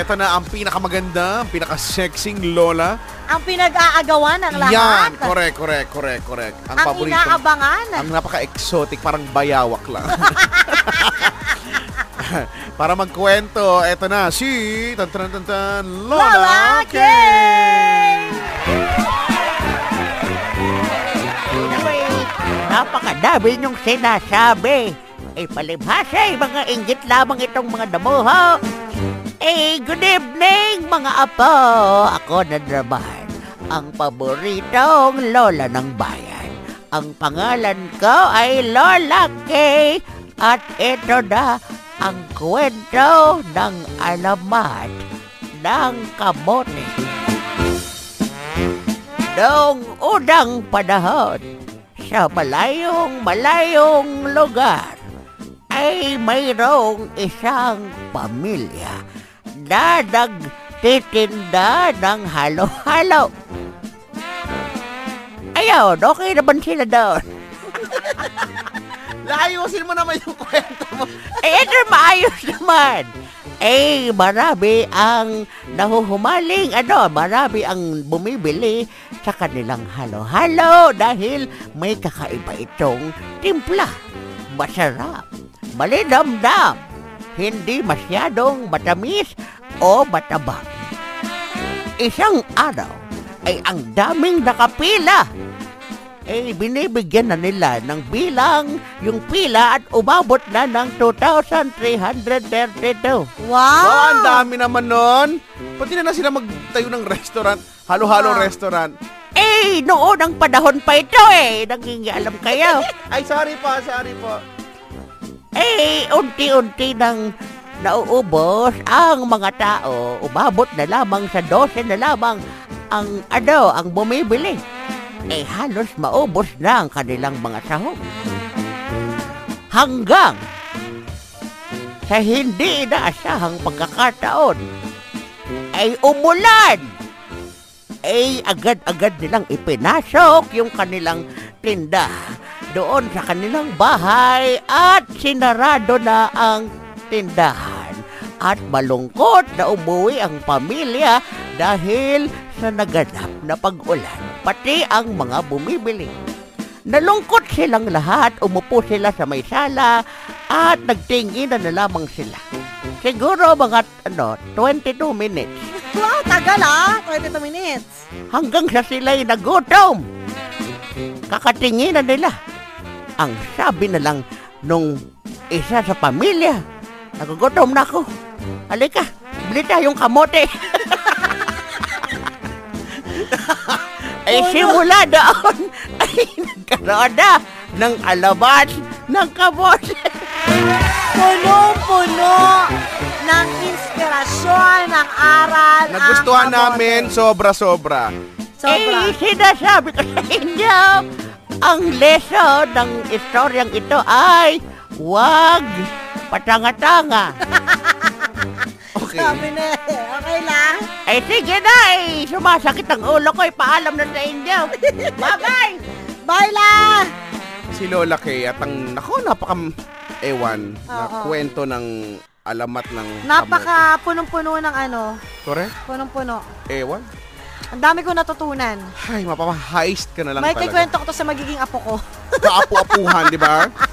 ito na ang pinakamaganda, ang pinaka-sexing lola. Ang pinag-aagawan ng lahat. Yan, correct, correct, correct, correct. Ang paborito- inaabangan. Ang napaka-exotic, parang bayawak lang. Para magkwento, eto na si tan tan tan tan Lola Lola! Abay, napakadami niyong sinasabi. Eh, palibhasa, mga inggit lamang itong mga damuho. Eh, good evening, mga apo. Ako na naman, ang paboritong lola ng bayan. Ang pangalan ko ay Lola Kay. At ito na ang kwento ng alamat ng kamote. Noong unang panahon, sa malayong malayong lugar, ay mayroong isang pamilya na nagtitinda ng halo-halo. Ayun, okay naman sila doon. Layusin mo naman yung kwento mo. Eh, ito maayos naman. Eh, marami ang nahuhumaling, ano, marami ang bumibili sa kanilang halo-halo dahil may kakaiba itong timpla. Masarap, malinamdam, hindi masyadong matamis o matabang. Isang araw ay ang daming nakapila eh binibigyan na nila ng bilang yung pila at umabot na ng 2,332. Oh, ang Wow! dami naman nun. Pati na na sila magtayo ng restaurant, halo-halo Wow. restaurant. Eh, noon ang panahon pa ito eh. Nangingialam kayo. Ay, sorry po, sorry po. Eh, unti-unti nang nauubos ang mga tao. Umabot na lamang sa 12 na lamang ang ano, ang bumibili. Eh, halos maubos na ang kanilang mga sahog. Hanggang sa hindi inaasahang pagkakataon ay umulan. Ay agad-agad nilang ipinasok yung kanilang tinda doon sa kanilang bahay at sinarado na ang tindahan. At malungkot na umuwi ang pamilya dahil sa naganap na pag-ulan, pati ang mga bumibili. Nalungkot silang lahat, umupo sila sa may sala at nagtinginan na lamang sila. Siguro mga ano, 22 minutes Wow, tagal ah! 22 minutes. hanggang sa sila'y nagutom. Kakatinginan nila. Ang sabi na lang nung isa sa pamilya, nagugutom na ako. Halika, bili tayong kamote. ay simula doon ay nagkaroon na ng alamat ng kamote. Puno-puno ng inspirasyon, ng aral. ang Nagustuhan kamote. namin, sobra-sobra. Sobra. Eh, sinasabi ko sa inyo, ang lesson ng istoryang ito ay huwag patanga-tanga. Okay. Sabi na eh. Okay lang. Ay sige na eh, sumasakit ang ulo ko, ipaalam na sa inyo. Bye-bye! Bye la! Si Lola Kay at ang, nako, napaka ewan na Oo. kwento ng alamat ng Napaka punong-puno ng ano. Correct? Punong-puno. Ewan. Ang dami ko natutunan. Ay, mapapa-heist ka na lang May talaga. kikwento ko to sa magiging apo ko. Kaapu-apuhan, di ba?